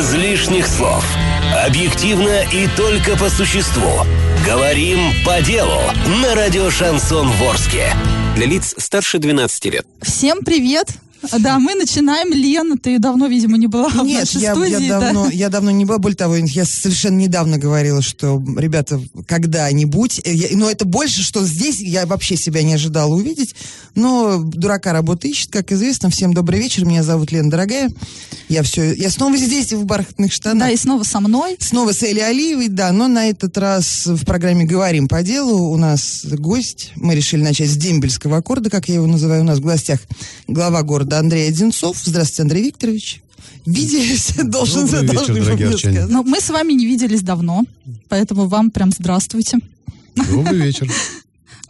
Без лишних слов. Объективно и только по существу. Говорим по делу на радио «Шансон Ворске». Для лиц старше 12 лет. Всем привет! Да, мы начинаем. Лена, ты давно, видимо, не была в Нет, нашей я, студии. я, да? давно, я давно не была. Более того, я совершенно недавно говорила, что, ребята, когда-нибудь... э, но это больше, что здесь я вообще себя не ожидала увидеть. Но дурака работа ищет, как известно. Всем добрый вечер. Меня зовут Лена Дорогая. Я все... Я снова здесь, в бархатных штанах. Да, и снова со мной. Снова с Элей Алиевой, да, но на этот раз в программе «Говорим по делу» у нас гость. Мы решили начать с дембельского аккорда, как я его называю. У нас в гостях глава города Андрей Одинцов. Здравствуйте, Андрей Викторович. Виделись, должен, Добрый вечер, дорогие арчане. сказать. Но мы с вами не виделись давно, поэтому вам прям здравствуйте. Добрый вечер.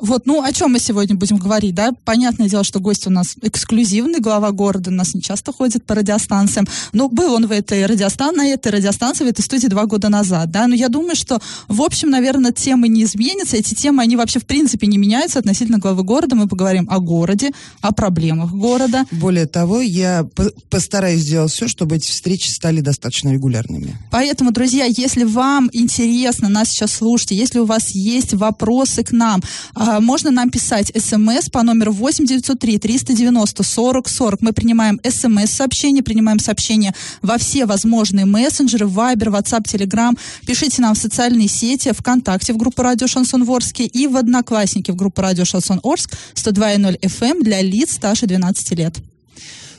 Вот, ну, о чем мы сегодня будем говорить, да? Понятное дело, что гость у нас эксклюзивный, глава города, у нас не часто ходит по радиостанциям. Но был он в этой радиостанции, на этой радиостанции, в этой студии два года назад, да? Но я думаю, что, в общем, наверное, темы не изменятся. Эти темы, они вообще, в принципе, не меняются относительно главы города. Мы поговорим о городе, о проблемах города. Более того, я по- постараюсь сделать все, чтобы эти встречи стали достаточно регулярными. Поэтому, друзья, если вам интересно нас сейчас слушать, если у вас есть вопросы к нам, а, можно нам писать смс по номеру 8 903 390 40 40. Мы принимаем смс-сообщения, принимаем сообщения во все возможные мессенджеры, Viber, WhatsApp, Telegram. Пишите нам в социальные сети, ВКонтакте в группу Радио Шансон Ворске и в Одноклассники в группу Радио Шансон Орск 102.0 FM для лиц старше 12 лет.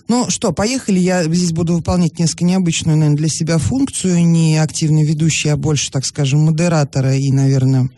Ну что, поехали. Я здесь буду выполнять несколько необычную, наверное, для себя функцию. Не активный ведущий, а больше, так скажем, модератора и, наверное,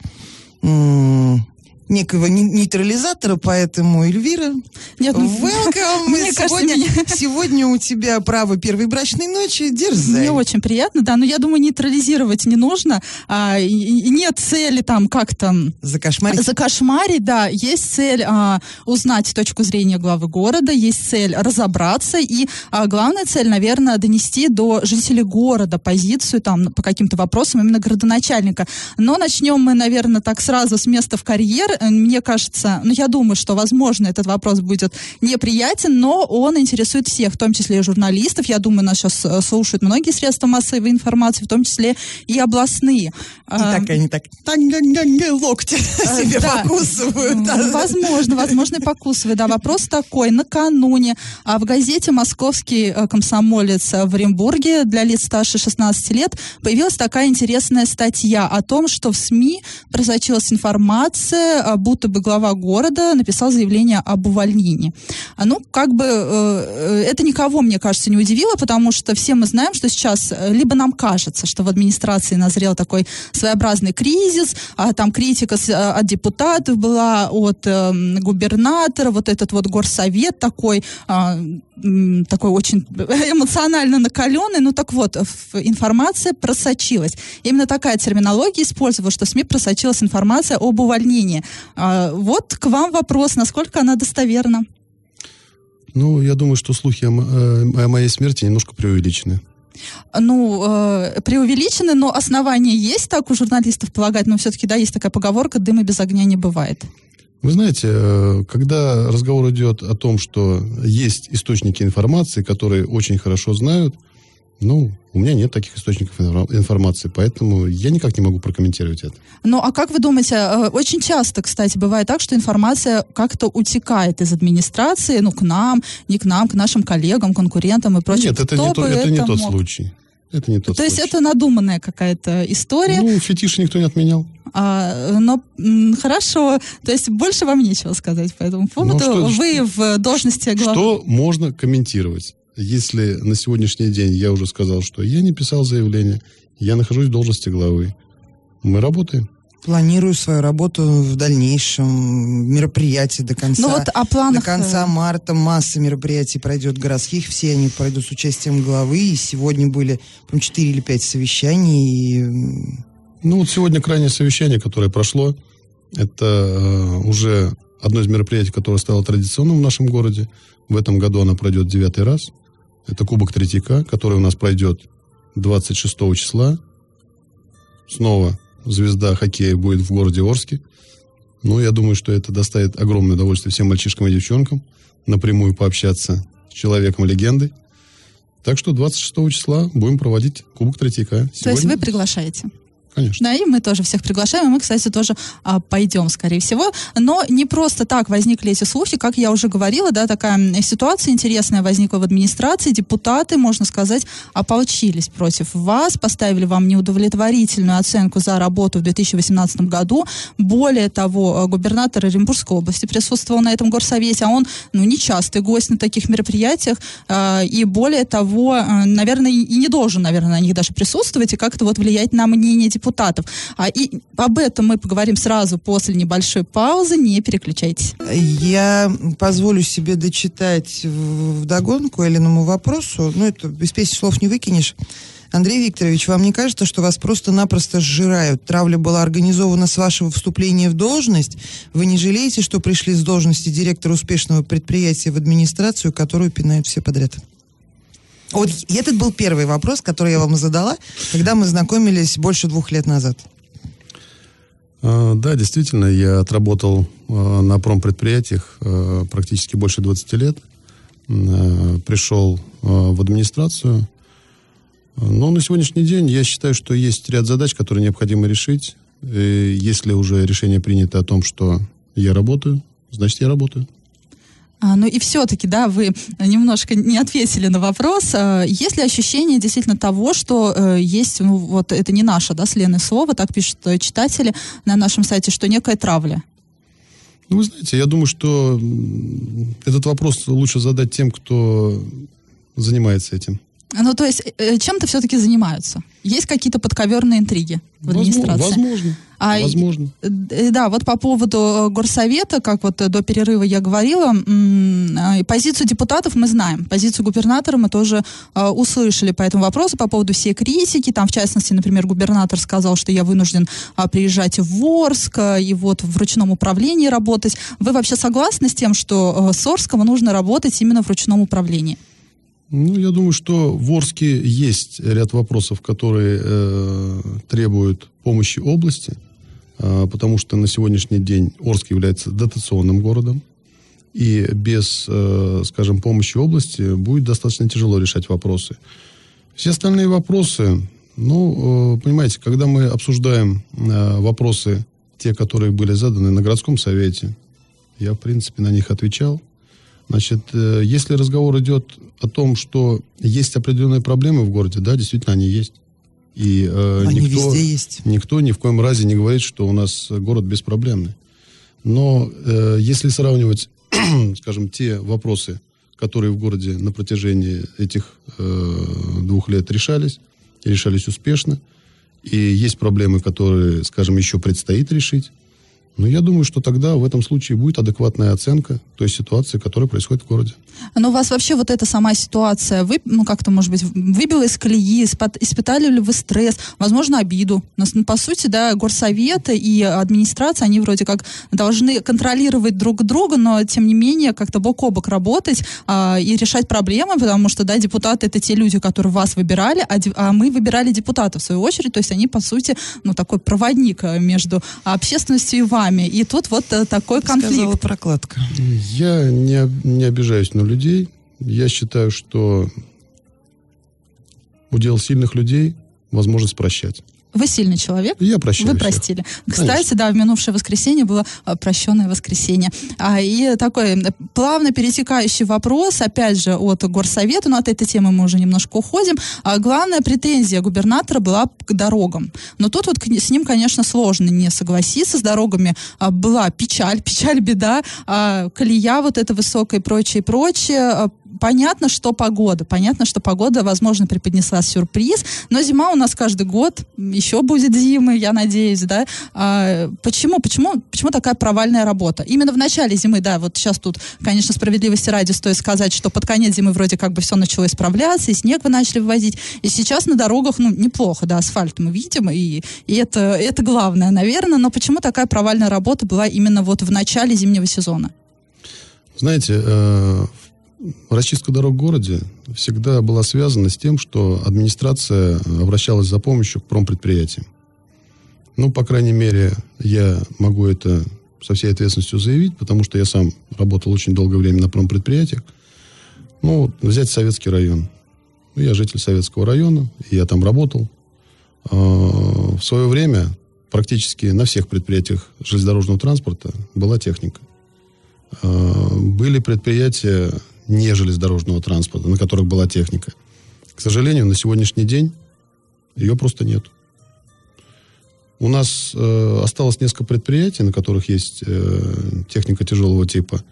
некого не- нейтрализатора, поэтому, Эльвира, Нет, ну, welcome! мне кажется, сегодня, меня- сегодня у тебя право первой брачной ночи. Дерзай. Мне очень приятно, да, но я думаю, нейтрализировать не нужно. А, и- и нет цели там как-то Закошмарить. закошмарить, да. Есть цель а, узнать точку зрения главы города, есть цель разобраться, и а, главная цель, наверное, донести до жителей города позицию там по каким-то вопросам именно городоначальника. Но начнем мы, наверное, так сразу с места в карьер. Э, Мне кажется, ну, я думаю, что, возможно, этот вопрос будет неприятен, но он интересует всех, в том числе и журналистов. Я думаю, нас сейчас э, слушают многие средства массовой информации, в том числе и областные. И так они так тань-гань-гань, локти себе да. покусывают. Возможно, возможно, и покусывает. Да, вопрос такой. Накануне а, в газете «Московский э, комсомолец» в Оренбурге для лиц старше 16 лет появилась такая интересная статья о том, что в СМИ просочилась информация, будто бы глава города написал заявление об увольнении. А, Ну, как бы э, э, это никого, мне кажется, не удивило, потому что все мы знаем, что сейчас э, либо нам кажется, что в администрации назрел такой своеобразный кризис, а там критика э, от депутатов была, от эм, губернатора, вот этот вот горсовет такой, а, такой очень эмоционально накаленный. Ну так вот, информация просочилась. Именно такая терминология использовалась, что в СМИ просочилась информация об увольнении. А, Вот к вам вопрос, насколько она достоверна? Ну, я думаю, что слухи о, э, о моей смерти немножко преувеличены. ну, э, преувеличены, но основания есть, так у журналистов полагать, но все-таки, да, есть такая поговорка, дыма без огня не бывает. Вы знаете, э, когда разговор идет о том, что есть источники информации, которые очень хорошо знают, ну, у меня нет таких источников информации, поэтому я никак не могу прокомментировать это. Ну, а как вы думаете, э, очень часто, кстати, бывает так, что информация как-то утекает из администрации, ну, к нам, не к нам, к нашим коллегам, конкурентам и прочим. нет, это, Кто не, то- бы это не тот мог? случай. Это не тот То есть случай. это надуманная какая-то история, Ну, фетиш никто не отменял. а, но м, хорошо, то есть больше вам нечего сказать по этому поводу. что- Вы в должности главы... Что можно комментировать? Если на сегодняшний день я уже сказал, что я не писал заявление, я нахожусь в должности главы, мы работаем. Планирую свою работу в дальнейшем, мероприятия до конца. Ну вот о До планах... конца э, марта масса мероприятий пройдет городских, все они пройдут с участием главы, и сегодня были, по 4 или 5 совещаний, и, Ну вот сегодня крайнее совещание, которое прошло, это э, уже одно из мероприятий, которое стало традиционным в нашем городе. В этом году оно пройдет девятый раз. Это Кубок Третьяка, который у нас пройдет 26 числа. Снова звезда хоккея будет в городе Орске. Ну, я думаю, что это доставит огромное удовольствие всем мальчишкам и девчонкам напрямую пообщаться с человеком-легендой. Так что 26 числа будем проводить Кубок Третьяка. То есть вы приглашаете? Конечно. Да, и мы тоже всех приглашаем, и мы, кстати, тоже а, пойдем, скорее всего. Но не просто так возникли эти слухи, как я уже говорила, да, такая ситуация интересная возникла в администрации. Депутаты, можно сказать, ополчились против вас, поставили вам неудовлетворительную оценку за работу в 2018 году. Более того, а, губернатор Оренбургской области присутствовал на этом горсовете, а он, ну, нечастый гость на таких мероприятиях, а, и более того, а, наверное, и не должен, наверное, на них даже присутствовать, и как-то вот влиять на мнение депутатов депутатов. А, и об этом мы поговорим сразу после небольшой паузы. Не переключайтесь. Я позволю себе дочитать в догонку Элиному вопросу. Ну, это без песни слов не выкинешь. Андрей Викторович, вам не кажется, что вас просто-напросто сжирают? Травля была организована с вашего вступления в должность. Вы не жалеете, что пришли с должности директора успешного предприятия в администрацию, которую пинают все подряд? Вот этот был первый вопрос, который я вам задала, когда мы знакомились больше двух лет назад. А, да, действительно, я отработал а, на промпредприятиях а, практически больше 20 лет. Пришел в администрацию. Но на сегодняшний день я считаю, что есть ряд задач, которые необходимо решить. И если уже решение принято о том, что я работаю, значит, я работаю. А, ну и все-таки, да, вы немножко не ответили на вопрос. А, есть ли ощущение действительно того, что э, есть, ну вот это не наше, да, с слово, так пишут читатели на нашем сайте, что некая травля? Ну, вы знаете, я думаю, что этот вопрос лучше задать тем, кто занимается этим. Ну, то есть, э, чем-то все-таки занимаются? Есть какие-то подковерные интриги в администрации? Возможно. А, возможно. Э, да, вот по поводу э, горсовета, как вот до перерыва я говорила, позицию депутатов мы знаем, позицию губернатора мы тоже услышали по этому вопросу, по поводу всей критики, там, в частности, например, губернатор сказал, что я вынужден приезжать в Орск и вот в ручном управлении работать. Вы вообще согласны с тем, что с Орском нужно работать именно в ручном управлении? Ну, я думаю, что в Орске есть ряд вопросов, которые э, требуют помощи области, э, потому что на сегодняшний день Орск является дотационным городом, и без, э, скажем, помощи области будет достаточно тяжело решать вопросы. Все остальные вопросы, ну, э, понимаете, когда мы обсуждаем э, вопросы, те, которые были заданы на городском совете, я, в принципе, на них отвечал – Значит, э, если разговор идет о том, что есть определенные проблемы в городе, да, действительно они есть. И э, они никто, везде есть. никто ни в коем разе не говорит, что у нас город беспроблемный. Но э, если сравнивать, скажем, те вопросы, которые в городе на протяжении этих э, двух лет решались, и решались успешно, и есть проблемы, которые, скажем, еще предстоит решить, ну, я думаю, что тогда в этом случае будет адекватная оценка той ситуации, которая происходит в городе. Но у вас вообще вот эта сама ситуация, вы, ну, как-то, может быть, выбила из колеи, испытали ли вы стресс, возможно, обиду? Но, ну, по сути, да, горсоветы и администрация, они вроде как должны контролировать друг друга, но, тем не менее, как-то бок о бок работать а, и решать проблемы, потому что, да, депутаты — это те люди, которые вас выбирали, а, а мы выбирали депутатов, в свою очередь, то есть они, по сути, ну, такой проводник э, между общественностью и вами вами. И тут вот э, такой конфликт. Сказала прокладка. Я не, не обижаюсь на людей. Я считаю, что удел сильных людей возможность прощать. Вы сильный человек. Я прощаю. Вы простили. Всех. Кстати, Конечно. да, в минувшее воскресенье было а, прощенное воскресенье. А, и такой плавно перетекающий вопрос, опять же, от горсовета, но от этой темы мы уже немножко уходим. А, главная претензия губернатора была к дорогам. Но тут вот с ним, конечно, сложно не согласиться. С дорогами а, была печаль, печаль, беда, а, колея вот эта высокая и прочее, и прочее а, понятно, что погода. Понятно, что погода, возможно, преподнесла сюрприз, но зима у нас каждый год, еще будет зимы, я надеюсь, да. А, почему, почему, почему такая провальная работа? Именно в начале зимы, да, вот сейчас тут, конечно, справедливости ради стоит сказать, что под конец зимы вроде как бы все начало исправляться, и снег вы начали вывозить, и сейчас на дорогах, ну, неплохо, да, асфальт мы видим, и, и это, это главное, наверное, но почему такая провальная работа была именно вот в начале зимнего сезона? Знаете, э, расчистка дорог в городе всегда была связана с тем, что администрация обращалась за помощью к промпредприятиям. Ну, по крайней мере, я могу это со всей ответственностью заявить, потому что я сам работал очень долгое время на промпредприятиях. Ну, взять Советский район. Ну, Я житель Советского района, и я там работал. А, В свое время практически на всех предприятиях железнодорожного транспорта была техника. А, Были предприятия не железнодорожного транспорта, на которых была техника. К сожалению, на сегодняшний день ее просто нет. У нас э, осталось несколько предприятий, на которых есть э, техника тяжелого типа.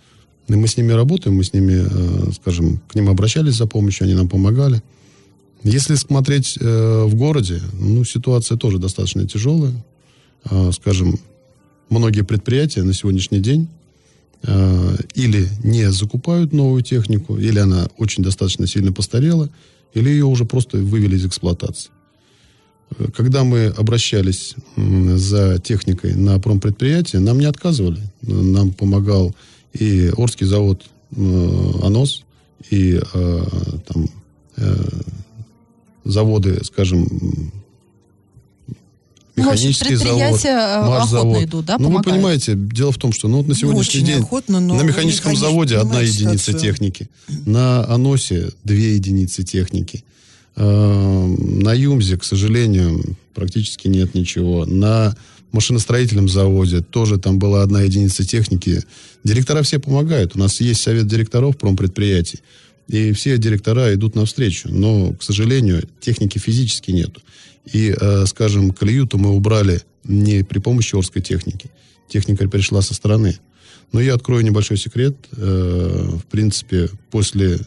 И мы с ними работаем, мы с ними, э, скажем, к ним обращались за помощью, они нам помогали. Если смотреть э, в городе, ну, ситуация тоже достаточно тяжелая. А, скажем, многие предприятия на сегодняшний день э, или не закупают новую технику, или она очень достаточно сильно постарела, или ее уже просто вывели из эксплуатации. Э, Когда мы обращались за техникой на промпредприятие, нам не отказывали. Нам помогал и Орский завод э, «Анос», и э, там э, заводы, скажем, м, Ну, в общем, механический завод, предприятия, э, охотно идут, да, Ну, вы помогают? понимаете, дело в том, что ну, вот на сегодняшний Очень день охотно, но на вы механическом заводе одна единица ситуацию. техники, на Аносе две единицы техники, Э, на Юмзе, к сожалению, практически нет ничего. На машиностроительном заводе тоже там была одна единица техники. Директора все помогают. У нас есть совет директоров промпредприятий. И все директора идут навстречу. Но, к сожалению, техники физически нету. И, э, скажем, колею-то мы убрали не при помощи Орской техники. Техника перешла со стороны. Но я открою небольшой секрет. Э, в принципе, после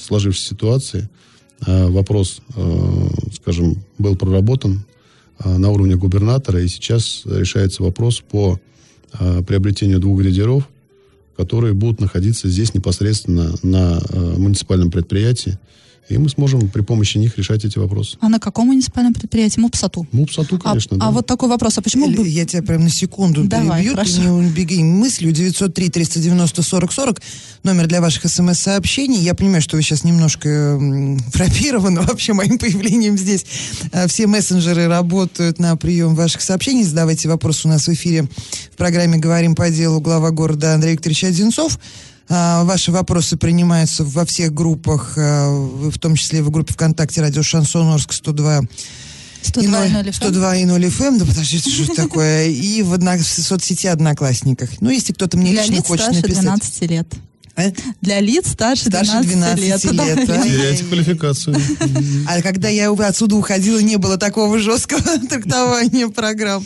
сложившейся ситуации э, вопрос, скажем, был проработан на уровне губернатора, и сейчас решается вопрос по приобретению двух грейдеров, которые будут находиться здесь непосредственно на э, муниципальном предприятии, и мы сможем при помощи них решать эти вопросы. А на каком муниципальном предприятии? МУПСАТу. МУПСАТУ, А, конечно, а да. вот такой вопрос. А почему... Эль, бы- Я тебя прям на секунду Давай, перебью, хорошо. ты не убеги мыслью. 903-390-4040, номер для ваших смс-сообщений. Я понимаю, что вы сейчас немножко фрапированы вообще моим появлением здесь. А, Все мессенджеры работают на прием ваших сообщений. Задавайте вопросы у нас в эфире в программе «Говорим по делу» глава города Андрей Викторович Одинцов. А, Ваши вопросы принимаются во всех группах, а, в том числе в группе ВКонтакте «Радио Шансон Орск 102 102 и 0 0, 102 и 0 FM, да подождите, что такое, и в, одно- в соцсети Одноклассниках. Ну, если кто-то мне Для лично лиц хочет старше написать. 12 лет. А? Для лиц старше, Старше 12 лет. лет, да. а? Теряете квалификацию. А когда я отсюда уходила, не было такого жесткого трактования программ.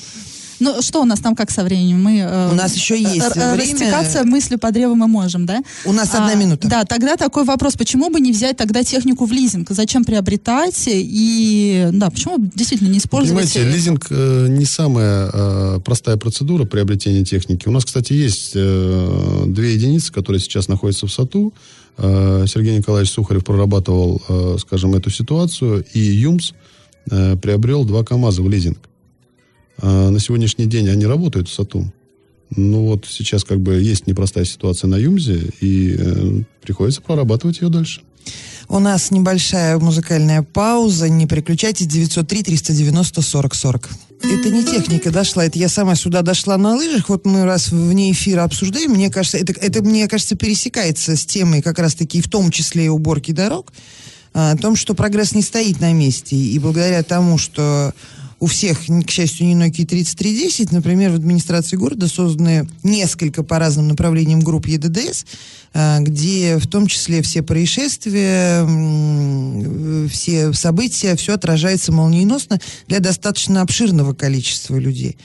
Ну, что у нас там как со временем? Мы, э, У нас еще есть р- р- время. Растекаться мыслью по древу мы можем, да? У нас одна А, минута. Да, тогда такой вопрос. Почему бы не взять тогда технику в лизинг? Зачем приобретать? И, да, почему действительно не использовать... Понимаете, лизинг э, не самая э, простая процедура приобретения техники. У нас, кстати, есть э, две единицы, которые сейчас находятся в САТУ. Э, Сергей Николаевич Сухарев прорабатывал, э, скажем, эту ситуацию, и ЮМС э, приобрел два КАМАЗа в лизинг. А на сегодняшний день они работают в САТУ. Ну вот сейчас как бы есть непростая ситуация на ЮМЗе, и э, приходится прорабатывать ее дальше. У нас небольшая музыкальная пауза. Не переключайтесь. 903-390-4040. Это не техника дошла, это я сама сюда дошла на лыжах. Вот мы раз вне эфира обсуждаем. Мне кажется, это, это мне кажется, пересекается с темой как раз-таки в том числе и уборки дорог. а, О том, что прогресс не стоит на месте. И благодаря тому, что у всех, к счастью, не Nokia 3310, например, в администрации города созданы несколько по разным направлениям групп ЕДДС, а, где в том числе все происшествия, все события, все отражается молниеносно для достаточно обширного количества людей.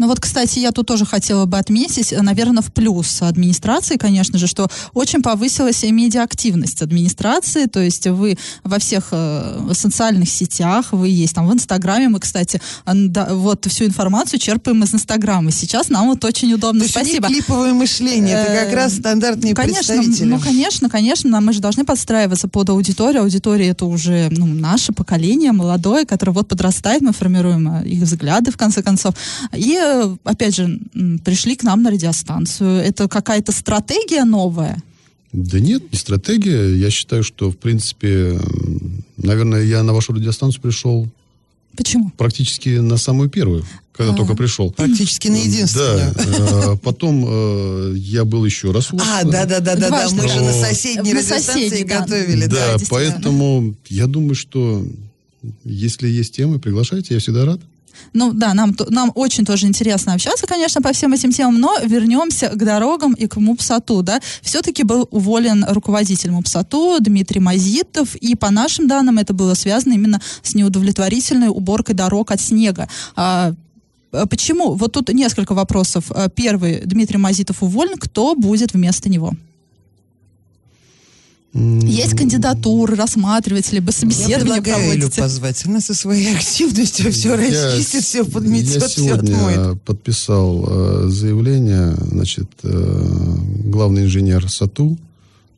Ну вот, кстати, я тут тоже хотела бы отметить, э, наверное, в плюс администрации, конечно же, что очень повысилась и медиаактивность администрации, то есть вы во всех э, социальных сетях, вы есть там в Инстаграме, мы, кстати, э, да, вот всю информацию черпаем из Инстаграма, сейчас нам вот очень удобно. То есть у них Спасибо. клиповое мышление, это как Э, раз стандартные Конечно, представители. ну, конечно, конечно, мы же должны подстраиваться под аудиторию. Аудитория это уже ну, наше поколение, молодое, которое вот подрастает, мы формируем их взгляды, в конце концов. И, э, опять же, пришли к нам на радиостанцию. Это какая-то стратегия новая? Да нет, не стратегия. Я считаю, что, в принципе, наверное, я на вашу радиостанцию пришел Почему? практически на самую первую, когда только пришел. Практически на единственную. Да, э, потом э, я был еще раз у вас. А, да-да-да-да, да, Дважды. мы же на соседней радиостанции да. готовили. Да, Да, поэтому я думаю, что если есть темы, приглашайте, я всегда рад. Ну да, нам, нам очень тоже интересно общаться, конечно, по всем этим темам, но вернемся к дорогам и к МУПСАТу, да. Все-таки был уволен руководитель МУПСАТу Дмитрий Мазитов, и по нашим данным это было связано именно с неудовлетворительной уборкой дорог от снега. А, а почему? Вот тут несколько вопросов. Первый, Дмитрий Мазитов уволен, кто будет вместо него? Есть кандидатуры, рассматривать, либо Я собеседование предлагаю Элю позвать. Она со своей активностью все Я расчистит, все подметет, Я все отмоет. подписал э, заявление, значит, э, главный инженер САТУ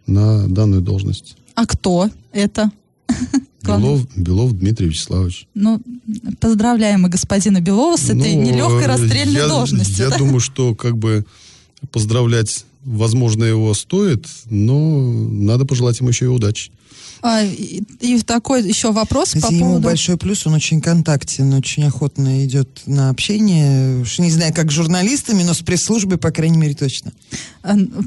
на данную должность. А кто это? Белов, Белов Дмитрий Вячеславович. Ну, поздравляем мы господина Белова с этой Ну, нелегкой э, расстрельной я, должностью. Я да? думаю, что как бы поздравлять, возможно, его стоит, но надо пожелать ему еще и удачи. А, и, и такой еще вопрос по Кстати, ему поводу... большой плюс, он очень контактен, очень охотно идет на общение. Уж не знаю, как с журналистами, но с пресс-службой, по крайней мере, точно.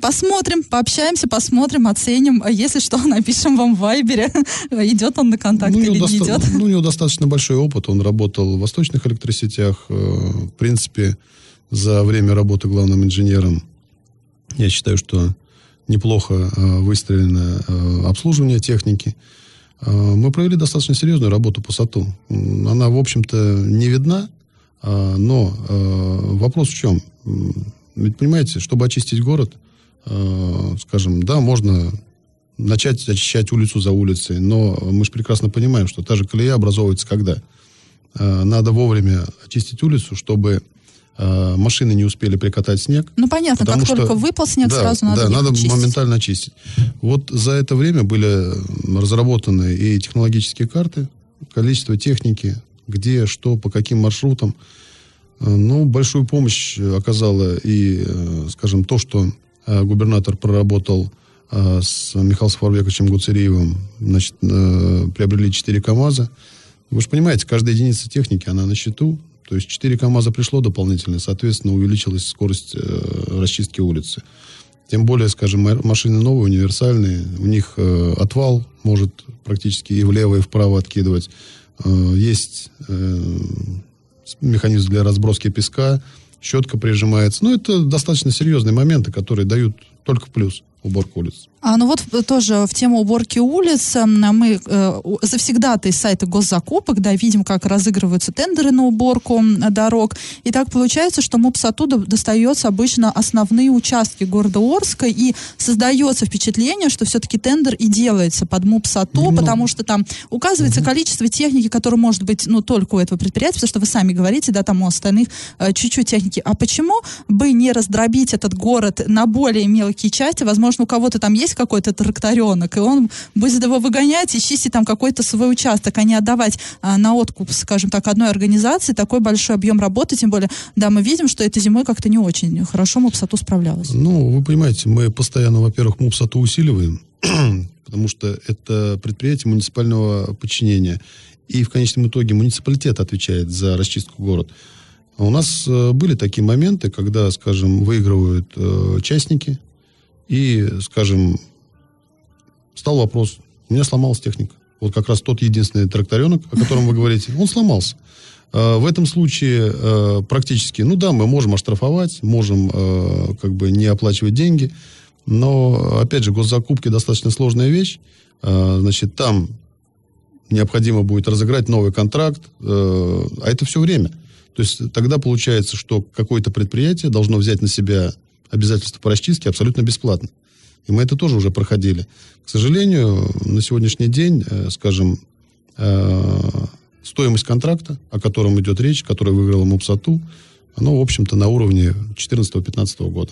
Посмотрим, пообщаемся, посмотрим, оценим. А Если что, напишем вам в Вайбере, идет он на контакт Ну, или него не доста- идет. ну, у него достаточно большой опыт. Он работал в восточных электросетях. Э, В принципе, за время работы главным инженером я считаю, что неплохо э, выстроено э, обслуживание техники. Э, Мы провели достаточно серьезную работу по САТУ. Она, в общем-то, не видна, но вопрос в чем? Ведь, понимаете, чтобы очистить город, скажем, да, можно начать очищать улицу за улицей, но мы же прекрасно понимаем, что та же колея образовывается когда? Надо вовремя очистить улицу, чтобы э, машины не успели прикатать снег, Ну, понятно, Потому как что- только выпал снег, да, сразу надо Да, надо чистить. моментально очистить. Вот за это время были разработаны и технологические карты, количество техники, где, что, по каким маршрутам. Э, Ну, большую помощь оказало и, э, скажем, то, что губернатор проработал с Михаилом Сафарбековичем Гуцериевым, значит, приобрели 4 КАМАЗа. Вы же понимаете, каждая единица техники, она на счету. То есть 4 КАМАЗа пришло дополнительно, соответственно, увеличилась скорость э, расчистки улицы. Тем более, скажем, ма- машины новые, универсальные, у них э, отвал может практически и влево, и вправо откидывать. Э, есть э, механизм для разброски песка, щетка прижимается. Ну, это достаточно серьезные моменты, которые дают только плюс уборку улиц. А, ну вот э, тоже в тему уборки улиц м, мы э, завсегда-то из сайта госзакупок, да, видим, как разыгрываются тендеры на уборку дорог. И так получается, что МУПС оттуда достается обычно основные участки города Орска, и создается впечатление, что все-таки тендер и делается под МУПС АТО, потому что там указывается количество техники, которое может быть, ну, только у этого предприятия, потому что вы сами говорите, да, там у остальных э, чуть-чуть техники. А почему бы не раздробить этот город на более мелкие части? Возможно, у кого-то там есть какой-то тракторенок, и он будет его выгонять и чистить там какой-то свой участок, а не отдавать а, на откуп, скажем так, одной организации такой большой объем работы. Тем более, да, мы видим, что этой зимой как-то не очень хорошо МОПСАТУ справлялась. Ну, вы понимаете, мы постоянно, во-первых, МУПСАТУ усиливаем, потому что это предприятие муниципального подчинения. И в конечном итоге муниципалитет отвечает за расчистку города. А у нас э, были такие моменты, когда, скажем, выигрывают э, частники, и, скажем, стал вопрос, у меня сломалась техника. Вот как раз тот единственный тракторенок, о котором вы говорите, он сломался. Э, В этом случае э, практически, ну да, мы можем оштрафовать, можем э, как бы не оплачивать деньги, но, опять же, госзакупки достаточно сложная вещь. Значит, там необходимо будет разыграть новый контракт, а это все время. То есть тогда получается, что какое-то предприятие должно взять на себя обязательства по расчистке абсолютно бесплатно. И мы это тоже уже проходили. К сожалению, на сегодняшний день, э, скажем, э, стоимость контракта, о котором идет речь, который выиграла МУПСАТУ, оно, в общем-то, на уровне 2014-2015 года.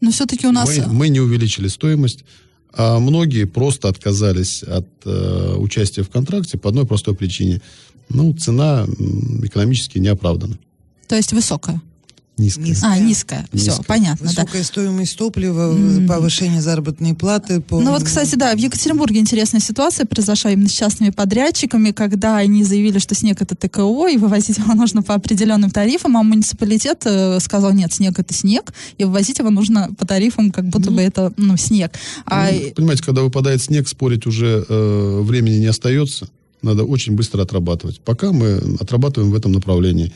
Но все-таки у нас... Мы, мы не увеличили стоимость, а многие просто отказались от э, участия в контракте по одной простой причине. Ну, цена экономически не оправдана. То есть высокая. Низкая. Низкая. А, низкая. Все, Низкая. понятно, да. Высокая стоимость топлива, повышение заработной платы. По... Ну вот, кстати, да, в Екатеринбурге интересная ситуация произошла именно с частными подрядчиками, когда они заявили, что снег это ТКО, и вывозить его нужно по определенным тарифам, а муниципалитет э, сказал, нет, снег это снег, и вывозить его нужно по тарифам, как будто бы это, ну, снег. А, Ну, понимаете, когда выпадает снег, спорить уже э, времени не остается. Надо очень быстро отрабатывать. Пока мы отрабатываем в этом направлении.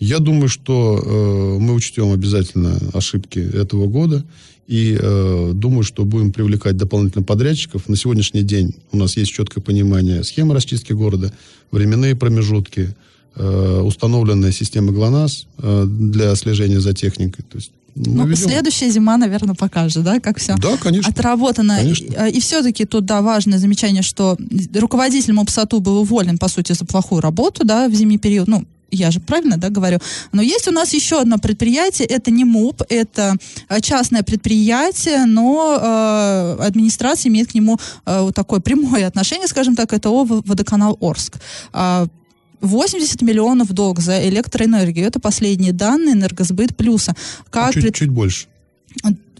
Я думаю, что э, мы учтем обязательно ошибки этого года. И э, думаю, что будем привлекать дополнительно подрядчиков. На сегодняшний день у нас есть четкое понимание схемы расчистки города, временные промежутки, э, установленная система ГЛОНАСС э, для слежения за техникой. То есть ну, ведем- следующая зима, наверное, покажет, да, как все Да, конечно. отработано. Конечно. И, и все-таки тут, да, важное замечание, что руководитель МОПСАТУ был уволен, по сути, за плохую работу, да, в зимний период. Ну, я же правильно, да, говорю? Но есть у нас еще одно предприятие, это не МУП, это э, частное предприятие, но э, администрация имеет к нему э, такое прямое отношение, скажем так, это ОВ «Водоканал Орск». А, 80 миллионов долг за электроэнергию. Это последние данные энергосбыт плюса. Как чуть, пред- чуть больше.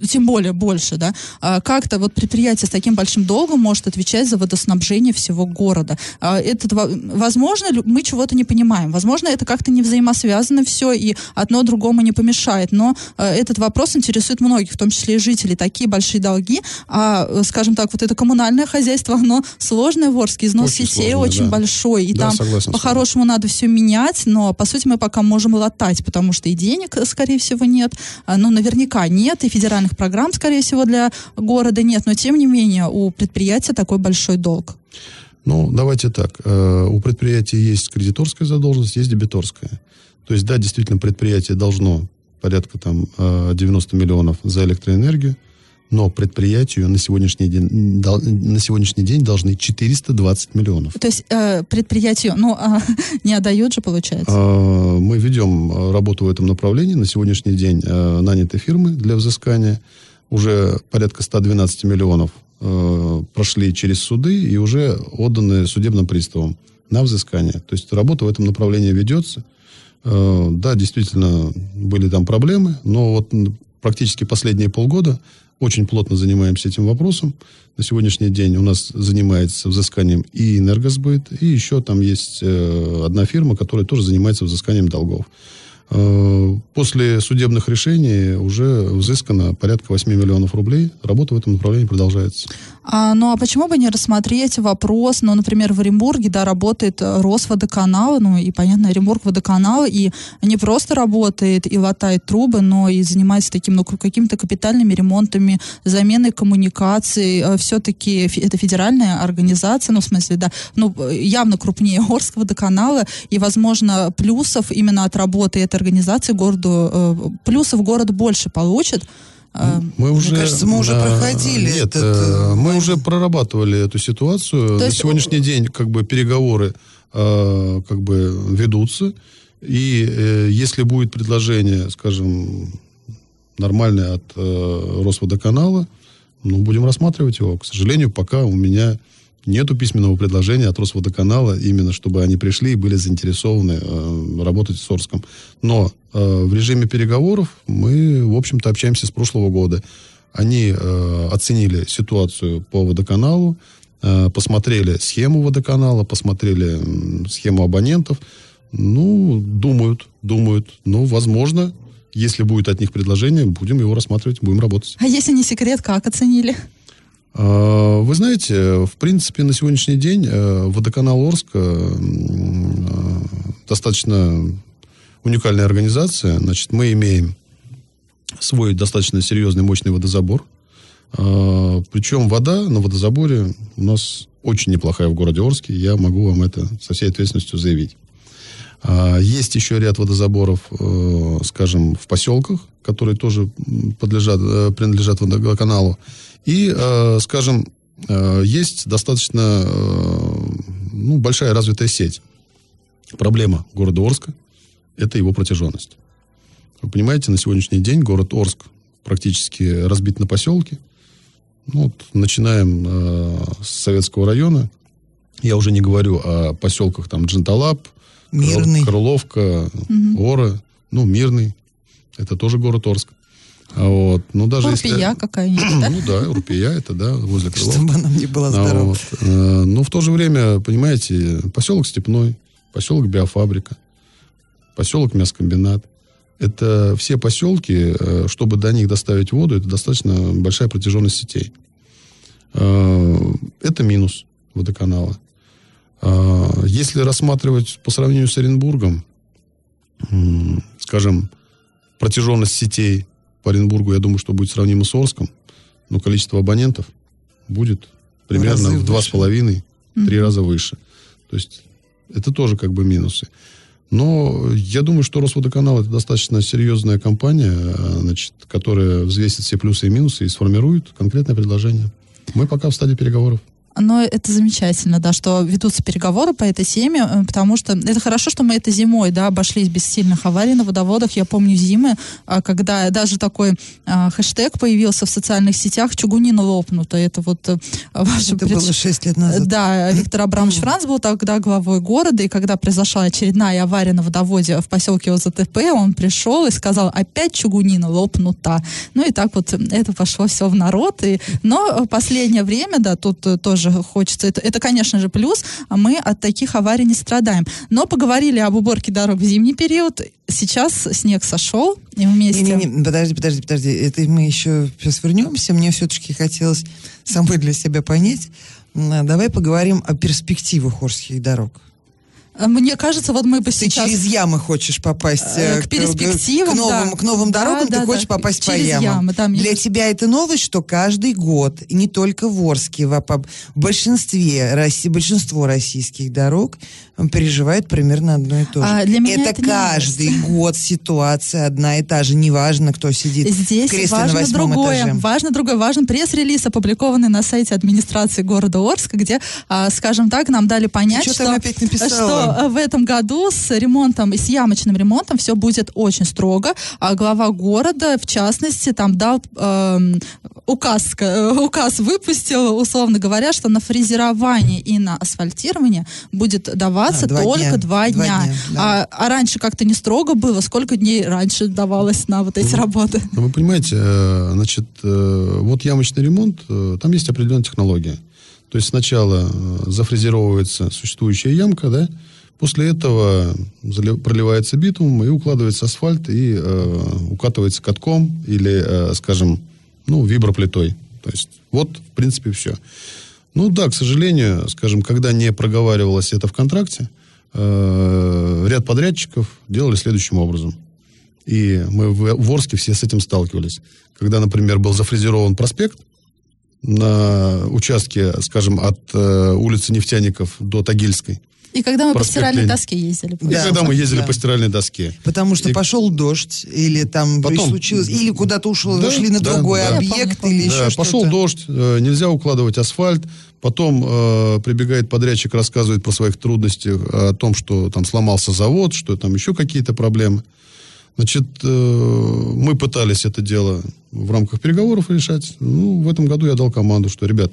Тем более больше, да, а как-то вот предприятие с таким большим долгом может отвечать за водоснабжение всего города. А Этот, во- возможно, мы чего-то не понимаем, возможно, это как-то не взаимосвязано все, и одно другому не помешает, но э, этот вопрос интересует многих, в том числе и жителей. Такие большие долги, а, скажем так, вот это коммунальное хозяйство, оно сложное в Орске, износ Очень сетей сложное, очень да. большой, и Да, там по-хорошему надо все менять, но, по сути, мы пока можем латать, потому что и денег, э, скорее всего, нет, а, ну, наверняка нет, и федеральных программ, скорее всего, для города нет, но, тем не менее, у предприятия такой большой долг. Ну, давайте так. Э, У предприятия есть кредиторская задолженность, есть дебиторская. То есть, да, действительно, предприятие должно порядка там э, 90 миллионов за электроэнергию, но предприятию на сегодняшний день, на сегодняшний день должны 420 миллионов. То есть э, предприятию, ну, а, не отдают же, получается. Э, Мы ведем работу в этом направлении. На сегодняшний день э, наняты фирмы для взыскания. Уже порядка 112 миллионов э, прошли через суды и уже отданы судебным приставам на взыскание. То есть работа в этом направлении ведется. Э, Да, действительно, были там проблемы, но вот практически последние полгода очень плотно занимаемся этим вопросом. На сегодняшний день у нас занимается взысканием и энергосбыт, и еще там есть э, одна фирма, которая тоже занимается взысканием долгов. Э, После судебных решений уже взыскано порядка 8 миллионов рублей. Работа в этом направлении продолжается. А, ну, а почему бы не рассмотреть вопрос, ну, например, в Оренбурге, да, работает э, Росводоканал, ну, и, понятно, Оренбург водоканал, и не просто работает и латает трубы, но и занимается таким, ну, какими-то капитальными ремонтами, заменой коммуникаций. Все-таки это федеральная организация, ну, в смысле, да, ну, явно крупнее Орск водоканала, и, возможно, плюсов именно от работы этой организации городу, э, плюсов город больше получит. Э, Мы уже, кажется, мы уже проходили Нет, этот, э, мы уже прорабатывали эту ситуацию. То На есть- сегодняшний день как бы переговоры э, как бы ведутся. И э, если будет предложение, скажем, нормальное от э, Росводоканала, ну, будем рассматривать его. К сожалению, пока у меня нету письменного предложения от Росводоканала, именно чтобы они пришли и были заинтересованы э, работать с Орском. Но э, в режиме переговоров мы, в общем-то, общаемся с прошлого года. Они э, оценили ситуацию по водоканалу, э, посмотрели схему водоканала, посмотрели м, схему абонентов. Ну, думают, думают. Ну, возможно, если будет от них предложение, будем его рассматривать, будем работать. А если не секрет, как оценили? А, Вы знаете, в принципе, на сегодняшний день э, водоканал Орска м, э, достаточно уникальная организация. Значит, мы имеем свой достаточно серьезный, мощный водозабор. А, Причем вода на водозаборе у нас очень неплохая в городе Орске. Я могу вам это со всей ответственностью заявить. А, Есть еще ряд водозаборов, э, скажем, в поселках, которые тоже подлежат, э, принадлежат водоканалу. И, э, скажем, есть достаточно ну, большая развитая сеть. Проблема города Орска – это его протяженность. Вы понимаете, на сегодняшний день город Орск практически разбит на поселки. Ну, вот, начинаем э, с Советского района. Я уже не говорю о поселках там Дженталап, Мирный. Крыловка, Ора, ну, Мирный. это тоже город Орск. А Вот. Ну, даже Урпия если... какая-нибудь, да? Ну да, Урпия, это да, возле Крылова. Чтобы она не была А здорова. вот, э, Но в то же время, понимаете, поселок Степной, поселок Биофабрика, поселок Мясокомбинат. Это все поселки, э, чтобы до них доставить воду, это достаточно большая протяженность сетей. Э, Это минус водоканала. А, Если рассматривать по сравнению с Оренбургом, скажем, протяженность сетей по Оренбургу, я думаю, что будет сравнимо с Орском, но количество абонентов будет примерно в два с половиной, три раза выше. То есть это тоже как бы минусы. Но я думаю, что Росводоканал это достаточно серьезная компания, э, значит, которая взвесит все плюсы и минусы и сформирует конкретное предложение. Мы пока в стадии переговоров. Но это замечательно, да, что ведутся переговоры по этой теме, э, потому что это хорошо, что мы это зимой, да, обошлись без сильных аварий на водоводах. Я помню зимы, а, когда даже такой а, хэштег появился в социальных сетях «Чугунина лопнута». Это вот э, ваше Это предш- было 6 лет назад. Да, Виктор Абрамович Франц был тогда главой города, и когда произошла очередная авария на водоводе в поселке ОЗТП, он пришел и сказал, опять чугунина лопнута. Ну и так вот это пошло все в народ. И... Но в последнее время, да, тут э, тоже хочется, это, это, конечно же, плюс, а мы от таких аварий не страдаем. Но поговорили об уборке дорог в зимний период, сейчас снег сошел, и вместе... Не-не-не, подожди, подожди, подожди. Это мы еще сейчас вернемся. Мне все-таки хотелось самой для себя понять. Давай поговорим о перспективах Орских дорог. Мне кажется, вот мы бы Ты сейчас... через ямы хочешь попасть Э, э, к перспективам, к новым, да. к новым Да, дорогам, да, ты хочешь да. попасть по Через ямам. ямы, да, мне Для кажется. тебя это новость, что каждый год, не только в Орске, в, по- в большинстве, большинство российских дорог м, переживают примерно одно и то же. А, для меня это не каждый год ситуация одна и та же, неважно, кто сидит в Здесь кресле на важно восьмом другое. этаже. Важно другое. Важен пресс-релиз, опубликованный на сайте администрации города Орска, где, а, скажем так, нам дали понять, что, написала? что э, в этом году с ремонтом и с ямочным ремонтом все будет очень строго. А глава города, в частности, там дал эм, указ, э, указ выпустил, условно говоря, что на фрезерование и на асфальтирование будет даваться А, два только дня. два Два дня. дня, да. а, а раньше как-то не строго было. Сколько дней раньше давалось на вот эти работы? Ну, Вы понимаете, э, значит, э, вот ямочный ремонт, там есть определенная технология. То есть сначала зафрезеровывается существующая ямка, да, после этого проливается битум и укладывается асфальт и э, укатывается катком или, э, скажем, ну, виброплитой. То есть вот, в принципе, все. Ну да, к сожалению, скажем, когда не проговаривалось это в контракте, э, ряд подрядчиков делали следующим образом. И мы в, в Орске все с этим сталкивались. Когда, например, был зафрезерован проспект на участке, скажем, от э, улицы Нефтяников до Тагильской. И когда мы по стиральной доске ездили. И Да, когда мы ездили да. по стиральной доске. Потому что И- пошел дождь, или там Потом- случилось, или куда-то ушел, Да, ушли на да, другой да. объект, помню, или еще Да, что-то. пошел дождь, э, нельзя укладывать асфальт. Потом э, прибегает подрядчик, рассказывает про своих трудностях, о том, что там сломался завод, что там еще какие-то проблемы. Значит, э, мы пытались это дело в рамках переговоров решать. Ну, в этом году я дал команду, что, ребят,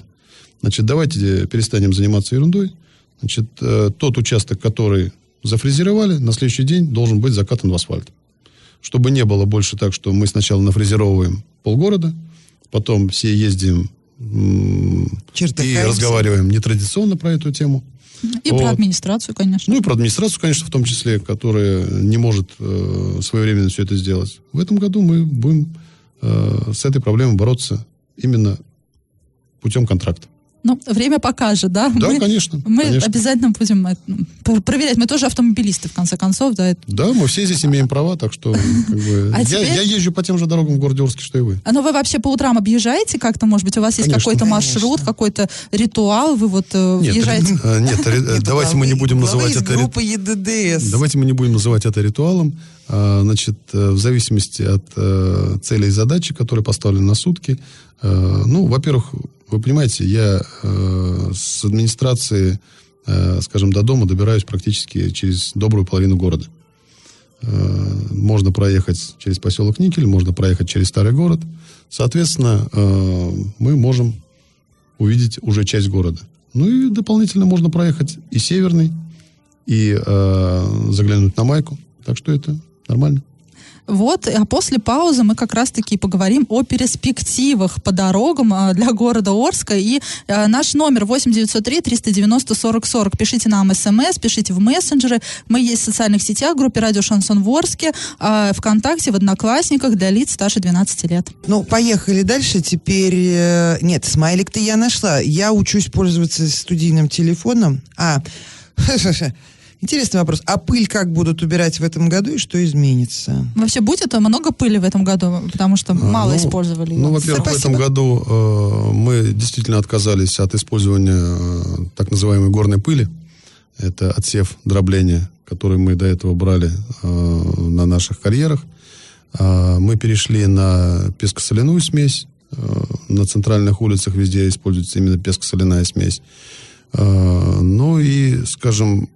значит, давайте перестанем заниматься ерундой. Значит, э, тот участок, который зафрезеровали, на следующий день должен быть закатан в асфальт. Чтобы не было больше так, что мы сначала нафрезеровываем полгорода, потом все ездим м, и Чертыхаемся. разговариваем нетрадиционно про эту тему. И про Вот. администрацию, конечно. Ну и про администрацию, конечно, в том числе, которая не может э, своевременно все это сделать. В этом году мы будем э, с этой проблемой бороться именно путем контракта. Ну, время покажет, да? Да, мы, конечно. Мы конечно. обязательно будем это, ну, пр- проверять. Мы тоже автомобилисты, в конце концов, да. это- Да, мы все здесь имеем права, так что как бы, А я, теперь- я езжу по тем же дорогам в городе Орске, что и вы. А ну вы вообще по утрам объезжаете как-то, может быть, у вас есть какой-то маршрут, какой-то ритуал, вы вот э, Нет, въезжаете... э, нет, э, давайте мы не будем называть это. Давайте мы не будем называть это ритуалом. А, Значит, э, в зависимости от э, целей и задачи, которые поставлены на сутки. э, Ну, во-первых, вы понимаете, я с администрации, скажем, до дома добираюсь практически через добрую половину города. Можно проехать через поселок Никель, можно проехать через старый город. Соответственно, мы можем увидеть уже часть города. Ну и дополнительно можно проехать и северный, и заглянуть на майку. Так что это нормально. Вот, а после паузы мы как раз-таки поговорим о перспективах по дорогам а, для города Орска. И а, наш номер 8903 390 40 40. Пишите нам смс, пишите в мессенджеры. Мы есть в социальных сетях, в группе Радио Шансон в Орске, а, ВКонтакте, в Одноклассниках для лиц старше 12 лет. Ну, поехали дальше. Теперь... э, Нет, смайлик-то я нашла. Я учусь пользоваться студийным телефоном. А, интересный вопрос. А пыль как будут убирать в этом году и что изменится? Вообще будет много пыли в этом году, потому что мало ну, использовали ее. Ну, во-первых, в этом Спасибо. году э, мы действительно отказались от использования э, так называемой горной пыли. Это отсев дробления, который мы до этого брали э, на наших карьерах. Э, мы перешли на песко-соляную смесь. Э, на центральных улицах везде используется именно песко-соляная смесь. Э, ну и, скажем,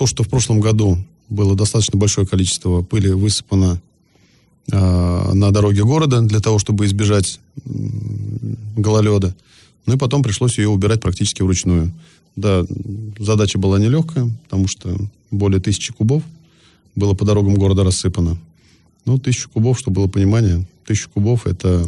то, что в прошлом году было достаточно большое количество пыли высыпано э, на дороге города для того, чтобы избежать гололеда. Ну и потом пришлось ее убирать практически вручную. Да, задача была нелегкая, потому что более тысячи кубов было по дорогам города рассыпано. Ну, тысячу кубов, чтобы было понимание, тысячу кубов это,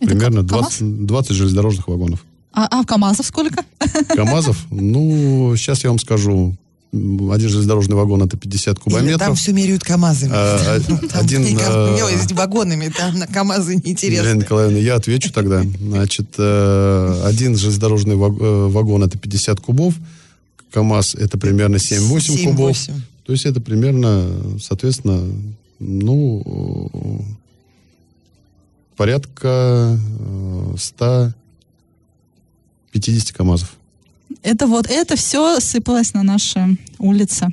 Это примерно ка- 20, 20 железнодорожных вагонов. А, а в КАМАЗов сколько? КАМАЗов, ну, сейчас я вам скажу, один железнодорожный вагон это 50 Или кубометров. Там все меряют КАМАЗами. А, а, Там один, не а, не, с вагонами, там на КАМАЗы Елена неинтересно. Николаевна, я отвечу тогда. Значит, э, один железнодорожный э, вагон это 50 кубов, КАМАЗ это примерно 7-8 кубов. 7-8. То есть это примерно, соответственно, ну, э, порядка э, 150 КАМАЗов. Это вот, это все сыпалось на наши улицы.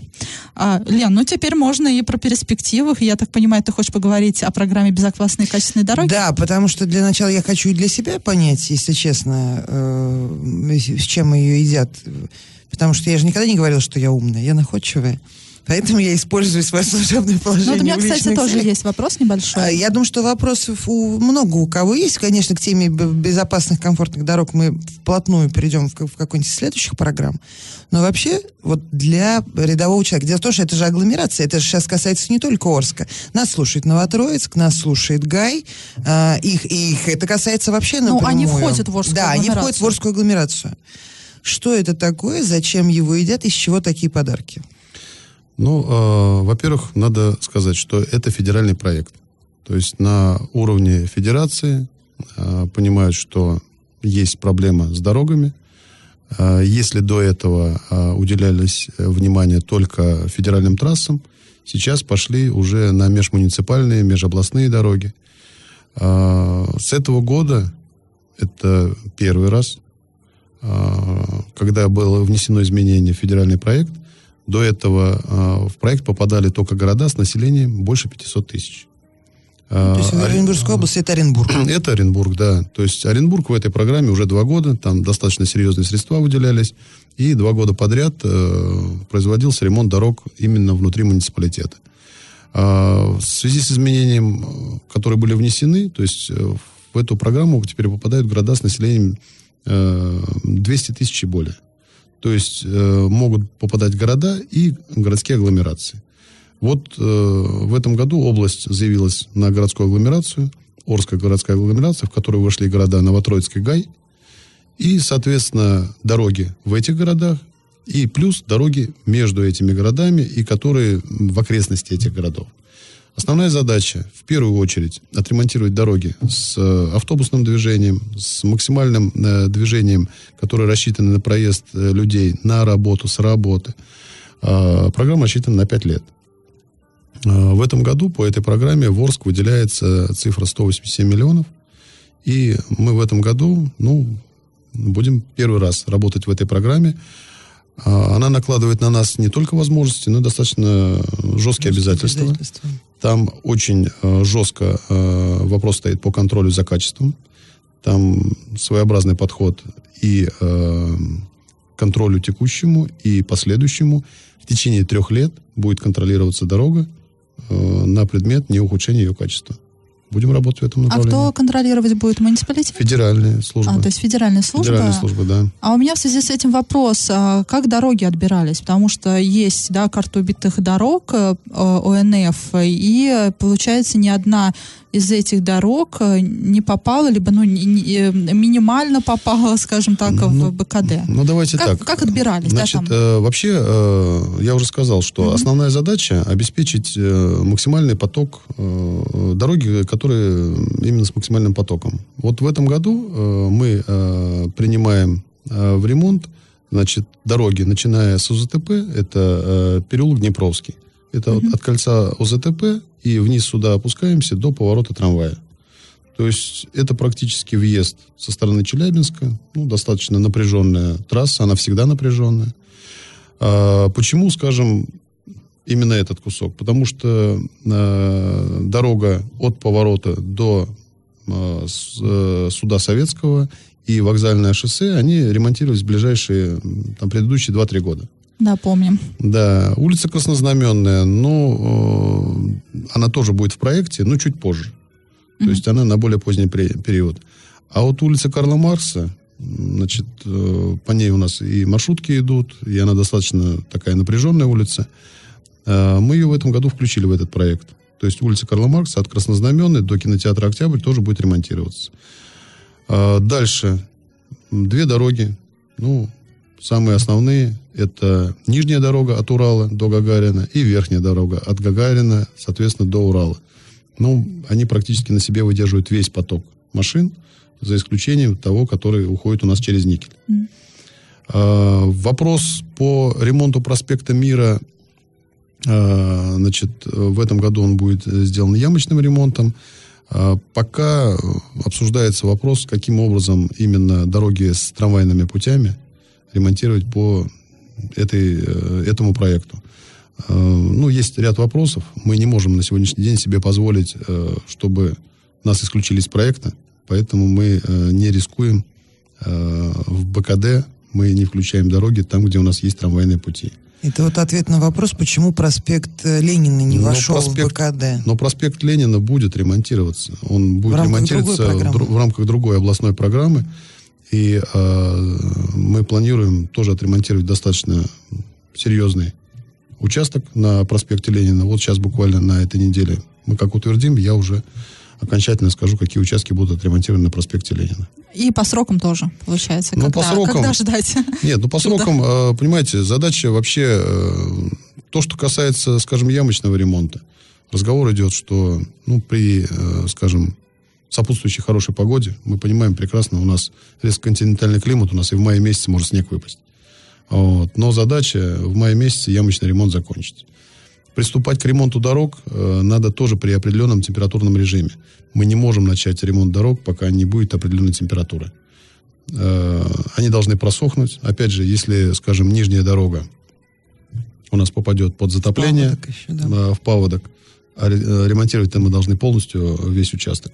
А, Лен, ну теперь можно и про перспективы. Я так понимаю, ты хочешь поговорить о программе «Безопасные и качественные дороги»? Да, потому что для начала я хочу и для себя понять, если честно, э, с чем ее едят. Потому что я же никогда не говорила, что я умная, я находчивая. Поэтому я использую свое служебное Ну, положение. вот у меня, кстати, личных тоже целях. есть вопрос небольшой. А, Я думаю, что вопросов у, много у кого есть. Конечно, к теме безопасных, комфортных дорог мы вплотную перейдем в, в какой-нибудь из следующих программ. Но вообще, вот для рядового человека, дело в том, что это же агломерация, это же сейчас касается не только Орска. Нас слушает Новотроицк, нас слушает Гай, а, их, их это касается вообще Ну, напрямую. они входят в Орскую Да, они входят в. Орскую агломерацию. Что это такое, зачем его едят, из чего такие подарки? Ну, э, во-первых, надо сказать, что это федеральный проект. То есть на уровне федерации э, понимают, что есть проблема с дорогами. Э, если до этого э, уделялись э, внимание только федеральным трассам, сейчас пошли уже на межмуниципальные, межобластные дороги. Э, с этого года, это первый раз, э, когда было внесено изменение в федеральный проект, до этого э, в проект попадали только города с населением больше 500 тысяч. Э, То есть в Орен- Оренбургской области это Оренбург. Это Оренбург, да. То есть Оренбург в этой программе уже два года, там достаточно серьезные средства выделялись, и два года подряд э, производился ремонт дорог именно внутри муниципалитета. А, в связи с изменением, э, которые были внесены, то есть э, в эту программу теперь попадают города с населением э, 200 тысяч и более. То есть э, могут попадать города и городские агломерации. Вот э, в этом году область заявилась на городскую агломерацию, Орская городская агломерация, в которую вошли города Новотроицк и Гай, и, соответственно, дороги в этих городах, и плюс дороги между этими городами, и которые в окрестности этих городов. Основная задача, в первую очередь, отремонтировать дороги с э, автобусным движением, с максимальным э, движением, которое рассчитано на проезд э, людей на работу, с работы. А, программа рассчитана на 5 лет. А, в этом году по этой программе в Орск выделяется цифра 187 миллионов. И мы в этом году, ну, будем первый раз работать в этой программе. А, Она накладывает на нас не только возможности, но и достаточно жесткие обязательства. Обязательства. Там очень э, жестко э, вопрос стоит по контролю за качеством. Там своеобразный подход и э, контролю текущему, и последующему. В течение трех лет будет контролироваться дорога на предмет неухудшения ее качества. Будем работать в этом А направлении. кто контролировать будет муниципалитет? Федеральные службы. А, то есть федеральная служба. Федеральные службы, да. А у меня в связи с этим вопрос, а как дороги отбирались? Потому что есть, да, карта убитых дорог э, ОНФ, и э, получается ни одна из этих дорог э, не попала, либо ну, не- не- э, минимально попала, скажем так, в БКД. Ну, давайте Как- так. как отбирались, да, Значит, там? э, вообще, э, я уже сказал, что основная задача обеспечить э, максимальный поток э, дороги, которые именно с максимальным потоком. Вот в этом году э, мы э, принимаем э, в ремонт, значит, дороги, начиная с УЗТП, это э, переулок Днепровский. Это вот от кольца УЗТП и вниз сюда опускаемся до поворота трамвая. То есть это практически въезд со стороны Челябинска. Ну, достаточно напряженная трасса, она всегда напряженная. А, почему, скажем, именно этот кусок? Потому что э, дорога от поворота до с- э, суда Советского и вокзальное шоссе, они ремонтировались в ближайшие, там, предыдущие 2-3 года. Да, помним. Да, улица Краснознаменная, но э, она тоже будет в проекте, но чуть позже. То есть она на более поздний период. А вот улица Карла Маркса, значит, э, по ней у нас и маршрутки идут, и она достаточно такая напряженная улица. Э, мы ее в этом году включили в этот проект. То есть улица Карла Маркса от Краснознаменной до кинотеатра «Октябрь» тоже будет ремонтироваться. Дальше. Две дороги. Ну, самые основные. Это нижняя дорога от Урала до Гагарина и верхняя дорога от Гагарина, соответственно, до Урала. Ну, они практически на себе выдерживают весь поток машин, за исключением того, который уходит у нас через никель. А, Вопрос по ремонту проспекта Мира а, Значит, в этом году он будет сделан ямочным ремонтом. А, Пока обсуждается вопрос, каким образом именно дороги с трамвайными путями ремонтировать по этой, э, этому проекту. Э, Ну, есть ряд вопросов. Мы не можем на сегодняшний день себе позволить, э, чтобы нас исключили из проекта, поэтому мы не рискуем в БКД, мы не включаем дороги там, где у нас есть трамвайные пути. Это вот ответ на вопрос, почему проспект Ленина не Но вошел проспект- в БКД. Но проспект Ленина будет ремонтироваться. Он будет В ремонтироваться в, в рамках другой областной программы. И э, мы планируем тоже отремонтировать достаточно серьезный участок на проспекте Ленина. Вот сейчас буквально на этой неделе мы как утвердим, я уже окончательно скажу, какие участки будут отремонтированы на проспекте Ленина. И по срокам тоже, получается. Ну, когда, по срокам- когда ждать? Нет, ну по срокам, э, понимаете, задача вообще, э, то, что касается, скажем, ямочного ремонта. Разговор идет, что, ну, при, э, скажем, сопутствующей хорошей погоде, мы понимаем прекрасно, у нас резко континентальный климат, у нас и в мае месяце может снег выпасть. Вот. Но задача в мае месяце ямочный ремонт закончить. Приступать к ремонту дорог э, надо тоже при определенном температурном режиме. Мы не можем начать ремонт дорог, пока не будет определенной температуры. Э, они должны просохнуть. Опять же, если, скажем, нижняя дорога у нас попадет под затопление Паводок еще, да. э, в паводок, а э, ремонтировать-то мы должны полностью весь участок.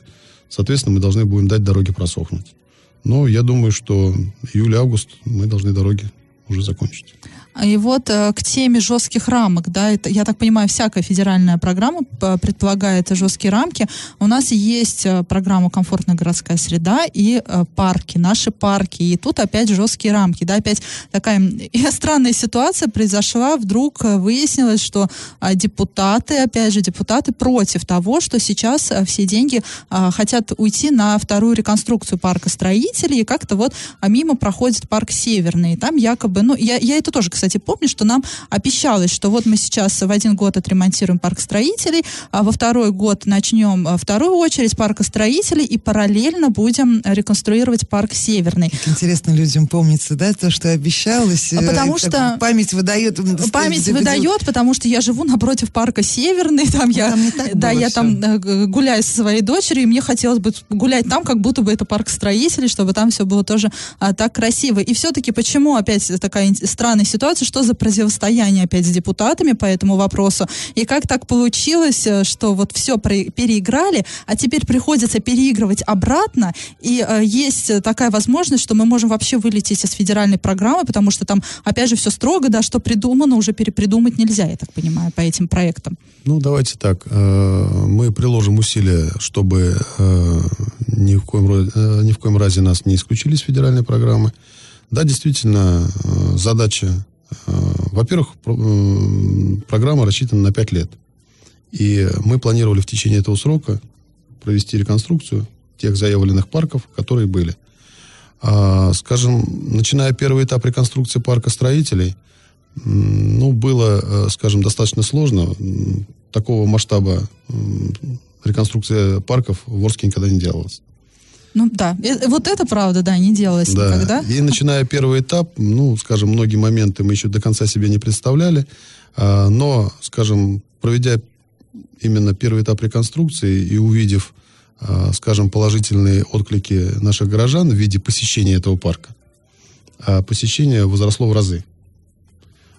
Соответственно, мы должны будем дать дороге просохнуть. Но я думаю, что июль-август мы должны дороги уже закончить. И вот э, к теме жестких рамок, да, это, я так понимаю, всякая федеральная программа п- предполагает жесткие рамки. У нас есть э, программа «Комфортная городская среда» и э, парки, наши парки. И тут опять жесткие рамки, да, опять такая странная ситуация произошла. Вдруг э, выяснилось, что а, депутаты, опять же, депутаты против того, что сейчас э, все деньги а, хотят уйти на вторую реконструкцию парка строителей, и как-то вот а, мимо проходит парк Северный. И там якобы, ну, я, я это тоже, кстати, помню, что нам обещалось, что вот мы сейчас в один год отремонтируем парк строителей, а во второй год начнем а, вторую очередь парка строителей и параллельно будем реконструировать парк Северный. Как интересно людям помнится, да, то, что обещалось. А э, потому что- Память выдает. Память выдает, потому что я живу напротив парка Северный, там я, там да, я всё. там э, гуляю со своей дочерью, и мне хотелось бы гулять там, как будто бы это парк строителей, чтобы там все было тоже а, так красиво. И все-таки почему опять такая странная ситуация? Ситуацию, что за противостояние опять с депутатами по этому вопросу, и как так получилось, э, что вот все переиграли, а теперь приходится переигрывать обратно, и э, есть такая возможность, что мы можем вообще вылететь из федеральной программы, потому что там, опять же, все строго, да, что придумано, уже перепридумать нельзя, я так понимаю, по этим проектам. Ну, давайте так. Э, мы приложим усилия, чтобы э, ни в коем, ни в коем разе нас не исключили из федеральной программы. Да, действительно, задача... Во-первых, программа рассчитана на 5 лет. И мы планировали в течение этого срока провести реконструкцию тех заявленных парков, которые были. А, скажем, начиная первый этап реконструкции парка строителей, ну, было, скажем, достаточно сложно такого масштаба реконструкция парков в Орске никогда не делалась. Ну да, э, вот это правда, да, не делалось да. никогда. И начиная первый этап, ну, скажем, многие моменты мы еще до конца себе не представляли, а, но, скажем, проведя именно первый этап реконструкции и увидев, а, скажем, положительные отклики наших горожан в виде посещения этого парка, а посещение возросло в разы.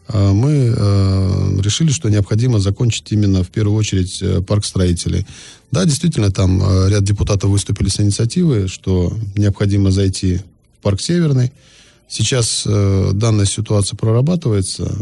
А, мы э, решили, что необходимо закончить именно в первую очередь э, парк строителей. Да, действительно, там э, ряд депутатов выступили с инициативой, что необходимо зайти в парк Северный. Сейчас данная ситуация прорабатывается.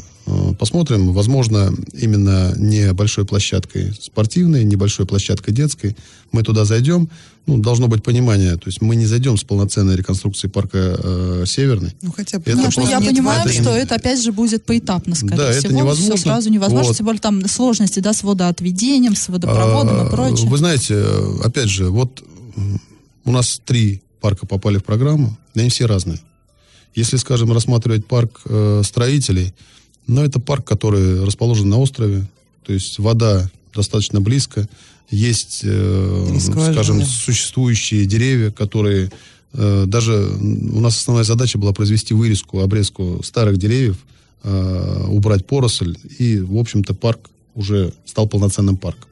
посмотрим, возможно, именно не большой площадкой спортивной, небольшой площадкой детской. Мы туда зайдем ну, должно быть понимание. То есть мы не зайдем с полноценной реконструкцией парка э, Северный. Ну, хотя бы. Потому что я понимаю, что это опять же будет поэтапно, скорее да, всего. это невозможно. Все сразу невозможно, вот. тем более там сложности, да, с водоотведением, с водопроводом а, и прочее. Вы знаете, опять же, вот у нас три парка попали в программу, они все разные. Если, скажем, рассматривать парк э, строителей, ну, это парк, который расположен на острове, то есть вода достаточно близко, есть, э, скажем, существующие деревья, которые э, даже у нас основная задача была произвести вырезку, обрезку старых деревьев, э, убрать поросль, и, в общем-то, парк уже стал полноценным парком.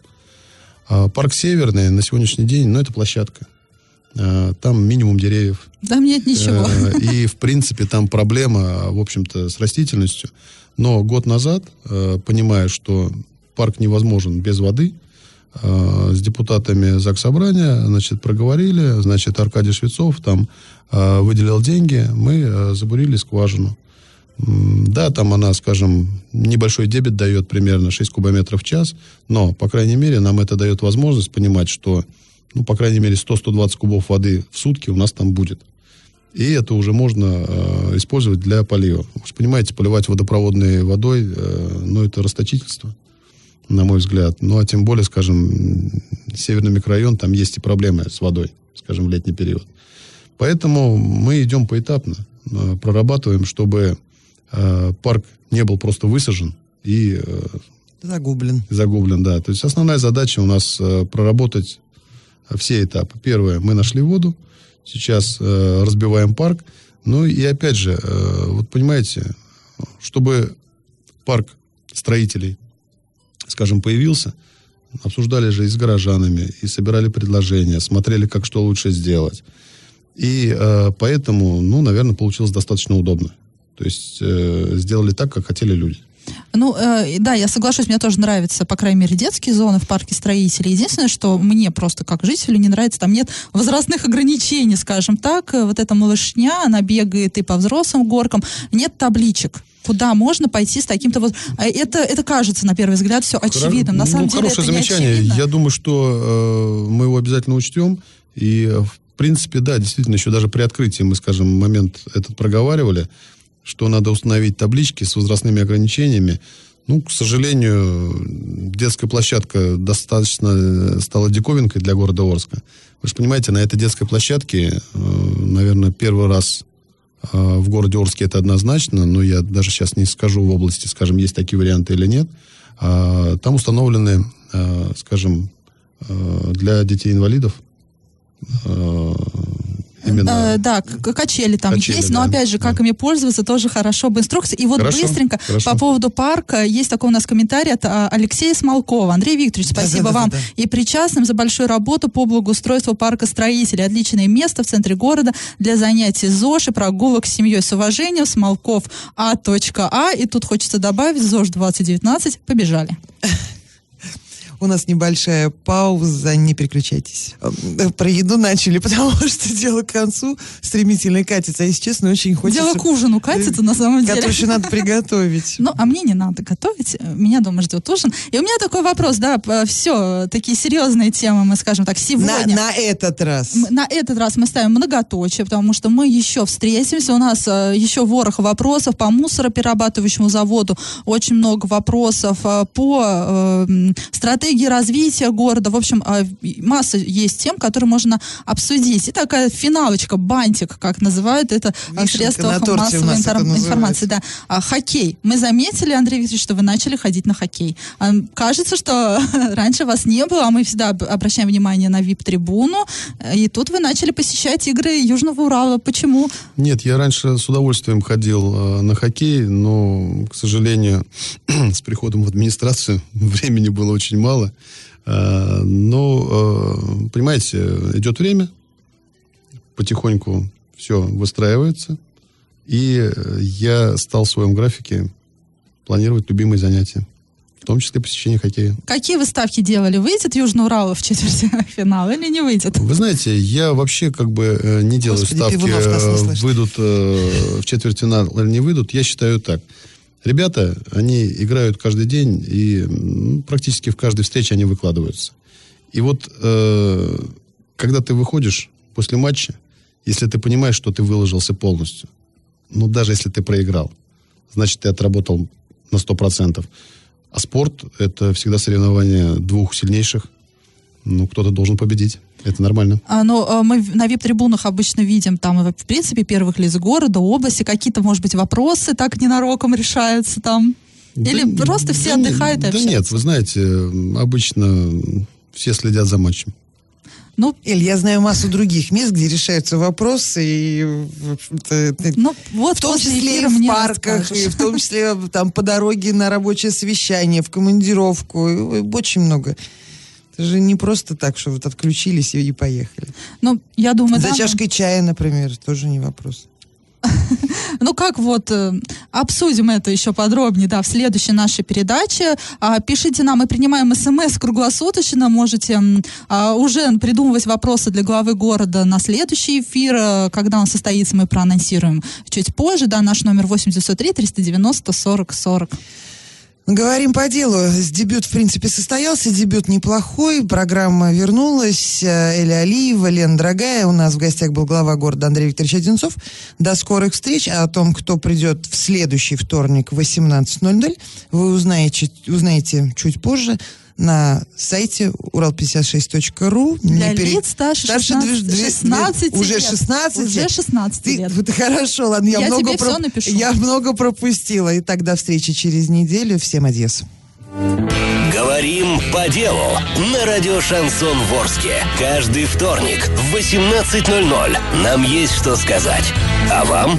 А парк Северный на сегодняшний день, ну, это площадка. А, там минимум деревьев. Там нет ничего. Э, и, в принципе, там проблема, в общем-то, с растительностью. Но год назад, э, понимая, что парк невозможен без воды, Э, с депутатами ЗАГС Собрания, значит, проговорили, значит, Аркадий Швецов там э, выделил деньги, мы э, забурили скважину. Да, там она, скажем, небольшой дебет дает примерно 6 кубометров в час, но, по крайней мере, нам это дает возможность понимать, что, ну, по крайней мере, 100-120 кубов воды в сутки у нас там будет. И это уже можно э, использовать для полива. Вы же понимаете, поливать водопроводной водой, э, ну, это расточительство на мой взгляд. Ну, а тем более, скажем, северный микрорайон, там есть и проблемы с водой, скажем, в летний период. Поэтому мы идем поэтапно, э, прорабатываем, чтобы э, парк не был просто высажен и... Э, загублен. Загублен, да. То есть основная задача у нас э, проработать все этапы. Первое, мы нашли воду, сейчас э, разбиваем парк. Ну и опять же, э, вот понимаете, чтобы парк строителей скажем, появился, обсуждали же и с горожанами, и собирали предложения, смотрели, как что лучше сделать. И э, поэтому, ну, наверное, получилось достаточно удобно. То есть э, сделали так, как хотели люди. Ну, э, да, я соглашусь, мне тоже нравятся, по крайней мере, детские зоны в парке строителей. Единственное, что мне просто как жителю не нравится, там нет возрастных ограничений, скажем так. Вот эта малышня, она бегает и по взрослым горкам. Нет табличек куда можно пойти с таким-то вот... А это, это кажется, на первый взгляд, все очевидным. На самом ну, деле хорошее это замечание. Я думаю, что э, мы его обязательно учтем. И, в принципе, да, действительно, еще даже при открытии мы, скажем, момент этот проговаривали, что надо установить таблички с возрастными ограничениями. Ну, к сожалению, детская площадка достаточно э, стала диковинкой для города Орска. Вы же понимаете, на этой детской площадке, э, наверное, первый раз э, в городе Орске это однозначно, но я даже сейчас не скажу в области, скажем, есть такие варианты или нет. А, там установлены, скажем, для детей-инвалидов именно. Э, да, качели там Качели, есть, но да, опять же, как да. ими пользоваться, тоже хорошо бы инструкция. И вот Хорошо, быстренько хорошо. по поводу парка есть такой у нас комментарий от а, Алексея Смолкова. Андрей Викторович, спасибо Да-да-да-да-да. вам и причастным за большую работу по благоустройству парка строителей. Отличное место в центре города для занятий ЗОЖ и прогулок с семьей. С уважением, Смолков А.А. И тут хочется добавить, ЗОЖ 2019, побежали. У нас небольшая пауза, не переключайтесь. Э, Про еду начали, потому что дело к концу стремительно катится. А если честно, очень хочется... Дело к ужину катится на самом деле. Который еще надо приготовить. Ну, а мне не надо готовить, э, меня дома ждет ужин. И у меня такой вопрос, да, все, такие серьезные темы, мы скажем так, На, сегодня. на этот раз. На этот раз мы ставим многоточие, потому что мы еще встретимся. У нас э, еще ворох вопросов по мусороперерабатывающему заводу. Очень много вопросов э, по э, м, стратегии развития города. В общем, и масса есть тем, которые можно обсудить. И такая финалочка, бантик, как называют это в средствах на торте у массовой называется. информации. Да. А, хоккей. Мы заметили, Андрей Викторович, что вы начали ходить на хоккей. А, кажется, что раньше вас не было, а мы всегда об- обращаем внимание на VIP-трибуну. Э, И тут вы начали посещать игры Южного Урала. Почему? Нет, я раньше с удовольствием ходил на хоккей, но, к сожалению, с приходом в администрацию времени было очень мало. Э, но, э, понимаете, идет время, потихоньку все выстраивается, и я стал в своем графике планировать любимые занятия, в том числе посещение хоккея. Какие вы ставки делали? Выйдет Южный Урал в четвертьфинал или не выйдет? Вы знаете, я вообще как бы э, не делаю Господи, ставки, не э, выйдут э, в четвертьфинал или не выйдут. Я считаю так. Ребята, они играют каждый день, и м, практически в каждой встрече они выкладываются. И вот, э, когда ты выходишь после матча, если ты понимаешь, что ты выложился полностью, ну, даже если ты проиграл, значит, ты отработал на 100%. А спорт – это всегда соревнование двух сильнейших. Ну, кто-то должен победить. Это нормально. А, ну, а, мы на вип-трибунах обычно видим там, в принципе, первых лиц города, области, какие-то, может быть, вопросы так ненароком решаются там. Или Да просто все да отдыхают и Да общаются? нет, вы знаете, обычно все следят за матчем. Ну, Эль, я знаю массу других мест, где решаются вопросы, и, в общем-то, ну вот в том числе и в парках, и в том числе там по дороге на рабочее совещание, в командировку, и, и очень много. Это же не просто так, что вот отключились и, поехали. Ну, я думаю, За да, чашкой чая, например, тоже не вопрос. Ну как вот, э, обсудим это еще подробнее, да, в следующей нашей передаче. А, пишите нам, мы принимаем смс круглосуточно, можете а, уже придумывать вопросы для главы города на следующий эфир, э, когда он состоится, мы проанонсируем чуть позже, да, наш номер 803 390 40 40. Говорим по делу. Дебют, в принципе, состоялся. Дебют неплохой. Программа вернулась. Э, Эля Алиева, Лен Дорогая. У нас в гостях был глава города Андрей Викторович Одинцов. До скорых встреч. А о том, кто придет в следующий вторник в 18.00, вы узнаете, узнаете чуть позже на сайте урал56.ру. Для Не пере- лиц старше Старше 16, две- две- 16 Уже лет. 16? Уже 16 Ты- лет. вот хорошо, ладно, я, Я много напишу. Я много пропустила. И тогда встречи через неделю. Всем адьос. Говорим по делу на радио Шансон Ворске. Каждый вторник в 18.00 нам есть что сказать. А вам?